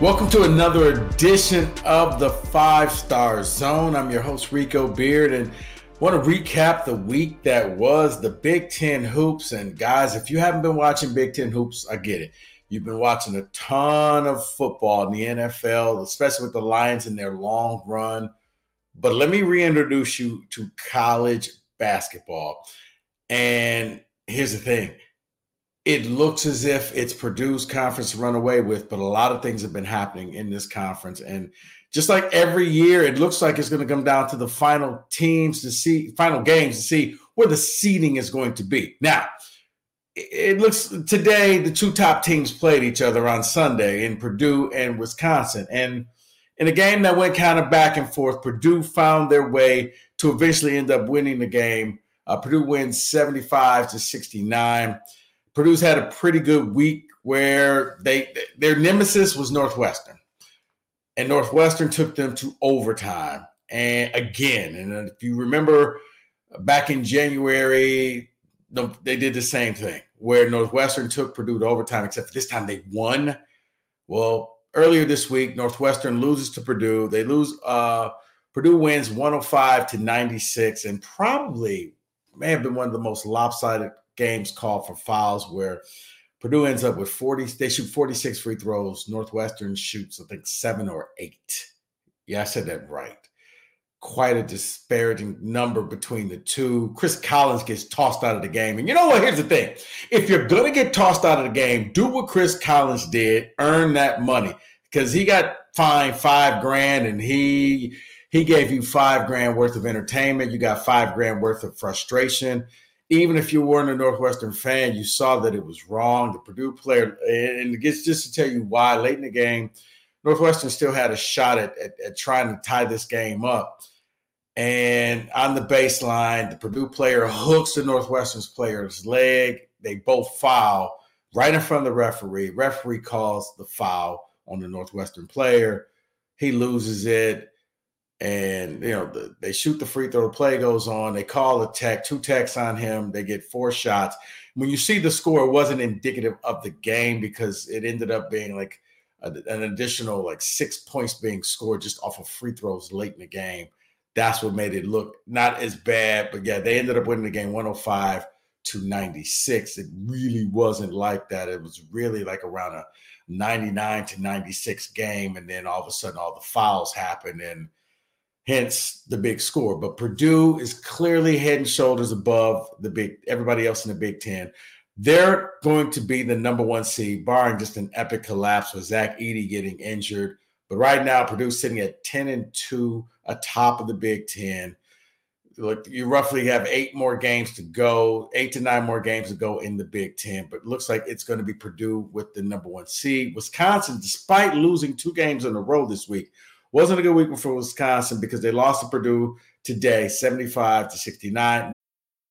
Welcome to another edition of the Five Star Zone. I'm your host, Rico Beard, and want to recap the week that was the Big Ten Hoops. And guys, if you haven't been watching Big Ten Hoops, I get it. You've been watching a ton of football in the NFL, especially with the Lions in their long run. But let me reintroduce you to college basketball. And here's the thing it looks as if it's Purdue's conference to run away with, but a lot of things have been happening in this conference. And just like every year, it looks like it's going to come down to the final teams to see, final games to see where the seeding is going to be. Now, it looks today the two top teams played each other on Sunday in Purdue and Wisconsin. And in a game that went kind of back and forth, Purdue found their way to eventually end up winning the game. Uh, Purdue wins 75 to 69. Purdue's had a pretty good week where they their nemesis was Northwestern, and Northwestern took them to overtime. And again, and if you remember back in January, they did the same thing where Northwestern took Purdue to overtime, except this time they won. Well, earlier this week, Northwestern loses to Purdue. They lose. Uh, Purdue wins 105 to 96, and probably may have been one of the most lopsided games called for fouls where Purdue ends up with 40, they shoot 46 free throws. Northwestern shoots, I think, seven or eight. Yeah, I said that right. Quite a disparaging number between the two. Chris Collins gets tossed out of the game. And you know what? Here's the thing if you're going to get tossed out of the game, do what Chris Collins did, earn that money because he got fined five grand and he he gave you five grand worth of entertainment you got five grand worth of frustration even if you weren't a Northwestern fan, you saw that it was wrong. The Purdue player, and it gets just to tell you why, late in the game, Northwestern still had a shot at, at, at trying to tie this game up. And on the baseline, the Purdue player hooks the Northwestern's player's leg. They both foul right in front of the referee. Referee calls the foul on the Northwestern player. He loses it and you know the, they shoot the free throw. Play goes on. They call a tech, two techs on him. They get four shots. When you see the score, it wasn't indicative of the game because it ended up being like a, an additional like six points being scored just off of free throws late in the game. That's what made it look not as bad. But yeah, they ended up winning the game 105 to 96. It really wasn't like that. It was really like around a 99 to 96 game, and then all of a sudden all the fouls happened and hence the big score. But Purdue is clearly head and shoulders above the big everybody else in the Big Ten. They're going to be the number one seed, barring just an epic collapse with Zach Edey getting injured. But right now, Purdue's sitting at 10 and 2 atop of the Big Ten. Look, you roughly have eight more games to go, eight to nine more games to go in the Big Ten. But looks like it's going to be Purdue with the number one seed. Wisconsin, despite losing two games in a row this week, wasn't a good week for Wisconsin because they lost to Purdue today, 75 to 69.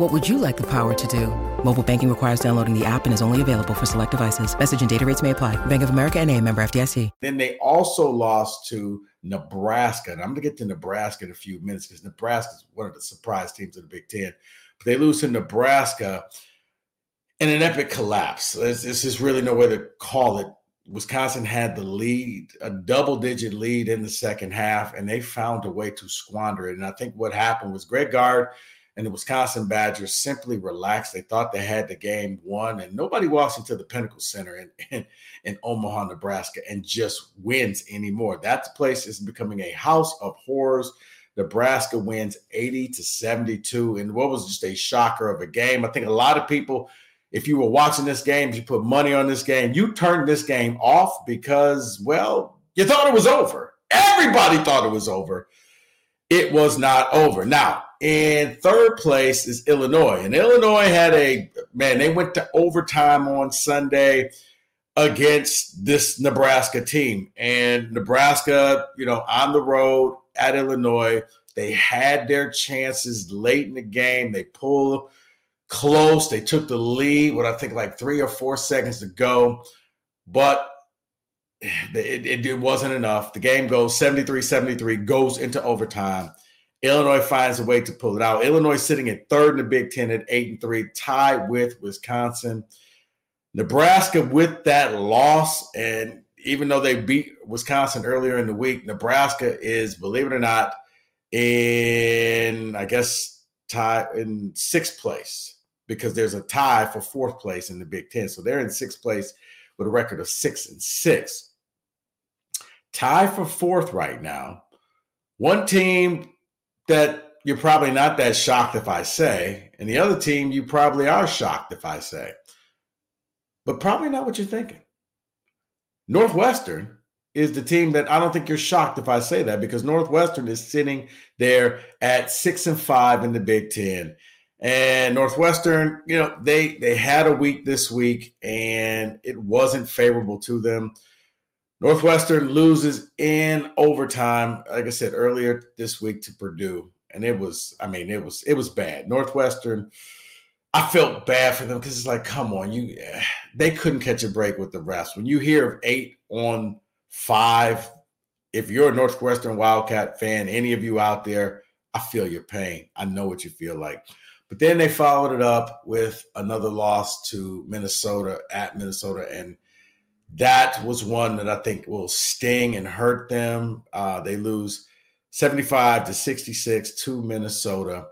What would you like the power to do? Mobile banking requires downloading the app and is only available for select devices. Message and data rates may apply. Bank of America and a member FDIC. Then they also lost to Nebraska. And I'm going to get to Nebraska in a few minutes because Nebraska is one of the surprise teams of the Big Ten. But they lose to Nebraska in an epic collapse. There's just really no way to call it. Wisconsin had the lead, a double digit lead in the second half, and they found a way to squander it. And I think what happened was Greg Gard – and the Wisconsin Badgers simply relaxed. They thought they had the game won, and nobody walks into the Pinnacle Center in, in, in Omaha, Nebraska, and just wins anymore. That place is becoming a house of horrors. Nebraska wins 80 to 72, and what was just a shocker of a game. I think a lot of people, if you were watching this game, you put money on this game, you turned this game off because, well, you thought it was over. Everybody thought it was over. It was not over. Now, in third place is Illinois. And Illinois had a man, they went to overtime on Sunday against this Nebraska team. And Nebraska, you know, on the road at Illinois, they had their chances late in the game. They pulled close. They took the lead with I think like three or four seconds to go. But it, it, it wasn't enough. The game goes 73 73, goes into overtime. Illinois finds a way to pull it out. Illinois sitting at third in the Big Ten at eight and three, tied with Wisconsin. Nebraska with that loss, and even though they beat Wisconsin earlier in the week, Nebraska is, believe it or not, in I guess tie in sixth place because there's a tie for fourth place in the Big Ten. So they're in sixth place with a record of six and six. Tie for fourth right now. One team that you're probably not that shocked if I say, and the other team you probably are shocked if I say, but probably not what you're thinking. Northwestern is the team that I don't think you're shocked if I say that because Northwestern is sitting there at six and five in the Big Ten. And Northwestern, you know, they they had a week this week and it wasn't favorable to them. Northwestern loses in overtime, like I said earlier this week to Purdue. And it was, I mean, it was, it was bad. Northwestern, I felt bad for them because it's like, come on, you they couldn't catch a break with the refs. When you hear of eight on five, if you're a Northwestern Wildcat fan, any of you out there, I feel your pain. I know what you feel like. But then they followed it up with another loss to Minnesota at Minnesota. And that was one that I think will sting and hurt them. Uh, they lose 75 to 66 to Minnesota,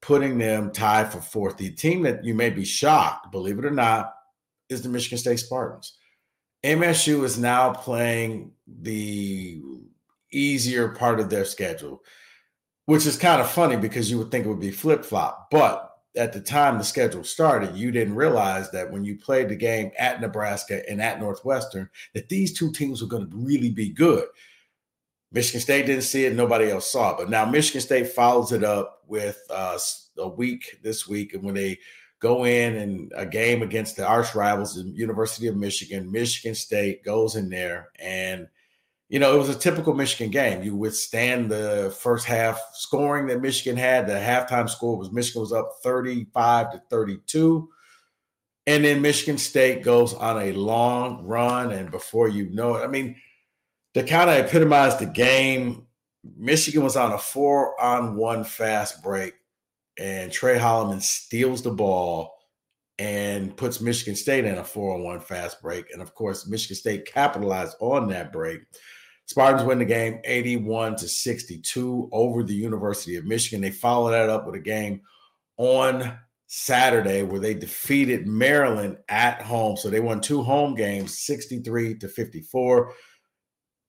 putting them tied for fourth. The team that you may be shocked, believe it or not, is the Michigan State Spartans. MSU is now playing the easier part of their schedule, which is kind of funny because you would think it would be flip flop. But at the time the schedule started, you didn't realize that when you played the game at Nebraska and at Northwestern, that these two teams were going to really be good. Michigan State didn't see it, nobody else saw it. But now Michigan State follows it up with uh, a week this week, and when they go in and a game against the arch rivals, the University of Michigan, Michigan State goes in there and you know, it was a typical Michigan game. You withstand the first half scoring that Michigan had. The halftime score was Michigan was up 35 to 32. And then Michigan State goes on a long run. And before you know it, I mean, to kind of epitomize the game, Michigan was on a four on one fast break. And Tre Holloman steals the ball and puts Michigan State in a four on one fast break. And of course, Michigan State capitalized on that break Spartans win the game 81 to 62 over the University of Michigan. They follow that up with a game on Saturday where they defeated Maryland at home. So they won two home games 63 to 54.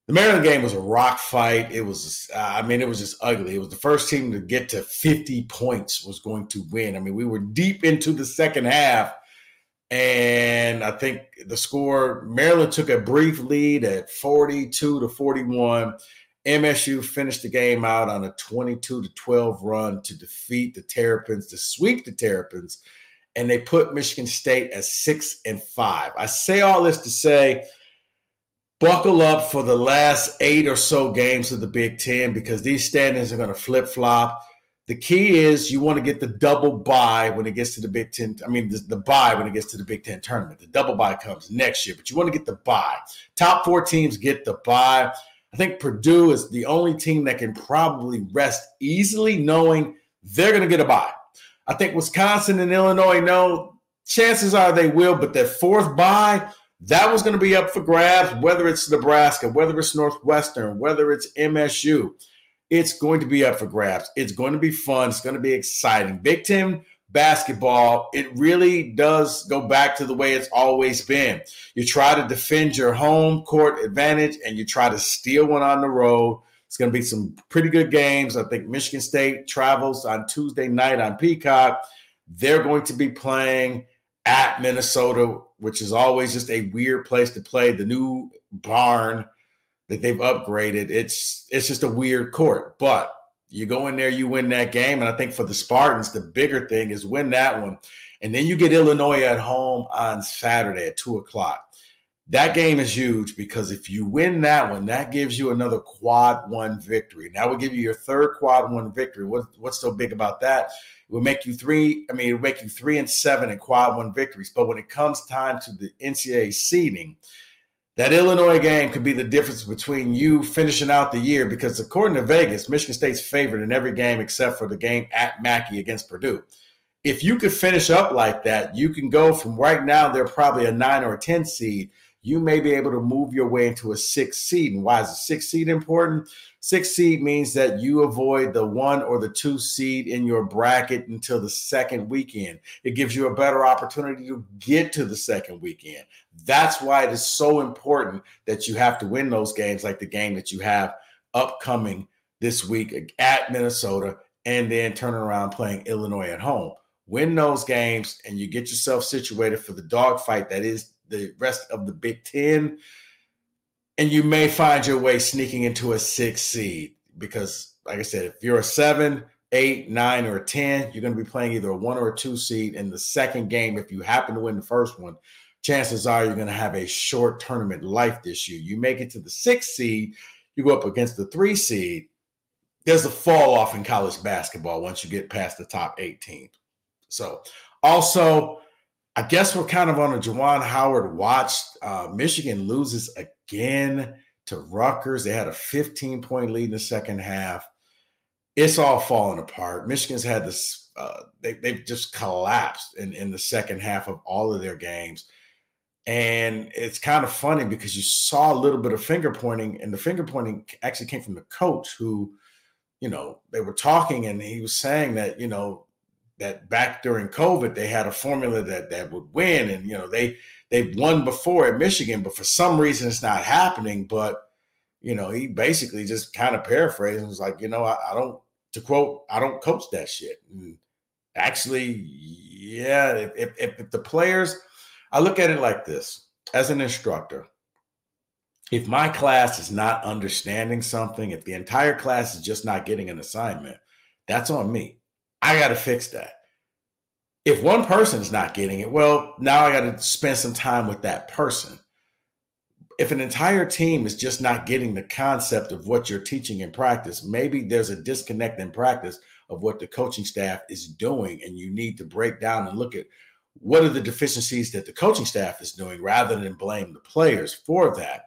The Maryland game was a rock fight. It was, I mean, it was just ugly. It was the first team to get to 50 points was going to win. I mean, we were deep into the second half and I think the score, Maryland took a brief lead at 42 to 41. MSU finished the game out on a 22 to 12 run to defeat the Terrapins, to sweep the Terrapins, and they put Michigan State at six and five. I say all this to say, buckle up for the last eight or so games of the Big Ten because these standings are going to flip flop. The key is you want to get the double bye when it gets to the Big Ten. I mean, the, the bye when it gets to the Big Ten tournament. The double bye comes next year, but you want to get the bye. Top four teams get the bye. I think Purdue is the only team that can probably rest easily, knowing they're going to get a bye. I think Wisconsin and Illinois know chances are they will, but that fourth bye, that was going to be up for grabs, whether it's Nebraska, whether it's Northwestern, whether it's MSU. It's going to be up for grabs. It's going to be fun. It's going to be exciting. Big Ten basketball, it really does go back to the way it's always been. You try to defend your home court advantage and you try to steal one on the road. It's going to be some pretty good games. I think Michigan State travels on Tuesday night on Peacock. They're going to be playing at Minnesota, which is always just a weird place to play. The new barn that they've upgraded. It's it's just a weird court, but you go in there, you win that game, and I think for the Spartans, the bigger thing is win that one, and then you get Illinois at home on Saturday at two o'clock. That game is huge because if you win that one, that gives you another quad one victory. That would give you your third quad one victory. What, what's so big about that? It would make you three. I mean, it would make you three and seven in quad one victories. But when it comes time to the NCAA seeding, that Illinois game could be the difference between you finishing out the year because according to Vegas, Michigan State's favored in every game except for the game at Mackey against Purdue. If you could finish up like that, you can go from right now, they're probably a nine or a 10 seed. You may be able to move your way into a six seed. And why is a six seed important? Six seed means that you avoid the one or the two seed in your bracket until the second weekend. It gives you a better opportunity to get to the second weekend. That's why it is so important that you have to win those games, like the game that you have upcoming this week at Minnesota, and then turning around playing Illinois at home. Win those games, and you get yourself situated for the dogfight that is the rest of the Big Ten. And you may find your way sneaking into a six seed because, like I said, if you're a seven, eight, nine, or 10, you're going to be playing either a one or a two seed in the second game. If you happen to win the first one, chances are you're going to have a short tournament life this year. You make it to the six seed, you go up against the three seed. There's a fall off in college basketball once you get past the top 18. So, also, I guess we're kind of on a Juwan Howard watch. Uh, Michigan loses again to Rutgers. They had a 15 point lead in the second half. It's all falling apart. Michigan's had this, uh, they, they've just collapsed in, in the second half of all of their games. And it's kind of funny because you saw a little bit of finger pointing, and the finger pointing actually came from the coach who, you know, they were talking and he was saying that, you know, that back during COVID, they had a formula that that would win. And, you know, they they've won before at Michigan, but for some reason it's not happening. But, you know, he basically just kind of paraphrased and was like, you know, I, I don't to quote, I don't coach that shit. And actually, yeah, if, if, if the players I look at it like this as an instructor. If my class is not understanding something, if the entire class is just not getting an assignment, that's on me. I got to fix that. If one person's not getting it, well, now I got to spend some time with that person. If an entire team is just not getting the concept of what you're teaching in practice, maybe there's a disconnect in practice of what the coaching staff is doing, and you need to break down and look at what are the deficiencies that the coaching staff is doing rather than blame the players for that.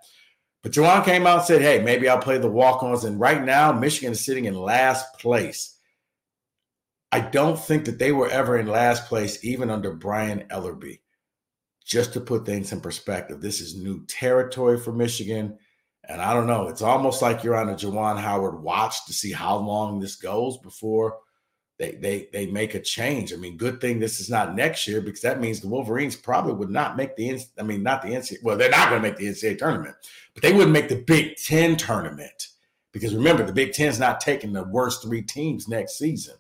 But Juwan came out and said, hey, maybe I'll play the walk ons. And right now, Michigan is sitting in last place. I don't think that they were ever in last place, even under Brian Ellerbe. Just to put things in perspective, this is new territory for Michigan. And I don't know. It's almost like you're on a Juwan Howard watch to see how long this goes before they they they make a change. I mean, good thing this is not next year because that means the Wolverines probably would not make the I mean, not the NCAA. Well, they're not going to make the NCAA tournament, but they wouldn't make the Big Ten tournament because remember, the Big Ten's not taking the worst three teams next season.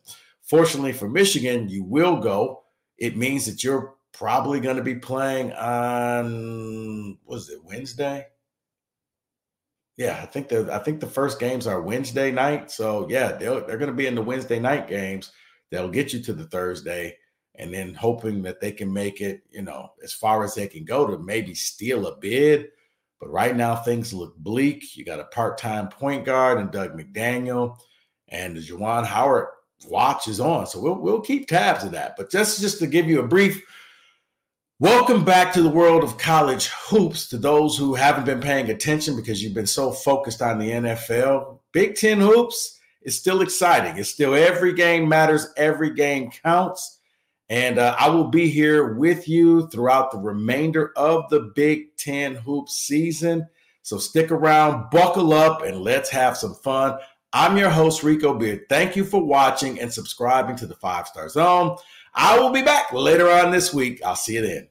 Fortunately for Michigan, you will go. It means that you're probably going to be playing on was it Wednesday? Yeah, I think the I think the first games are Wednesday night. So yeah, they're they're going to be in the Wednesday night games. They'll get you to the Thursday, and then hoping that they can make it, you know, as far as they can go to maybe steal a bid. But right now things look bleak. You got a part-time point guard and Dug McDaniel, and Juwan Howard watch is on. So we'll we'll keep tabs of that. But just just to give you a brief Welcome back to the world of college hoops. To those who haven't been paying attention because you've been so focused on the NFL, Big Ten hoops is still exciting. It's still every game matters, every game counts. And uh, I will be here with you throughout the remainder of the Big Ten hoops season. So stick around, buckle up, and let's have some fun. I'm your host, Rico Beard. Thank you for watching and subscribing to the Five Star Zone. I will be back later on this week. I'll see you then.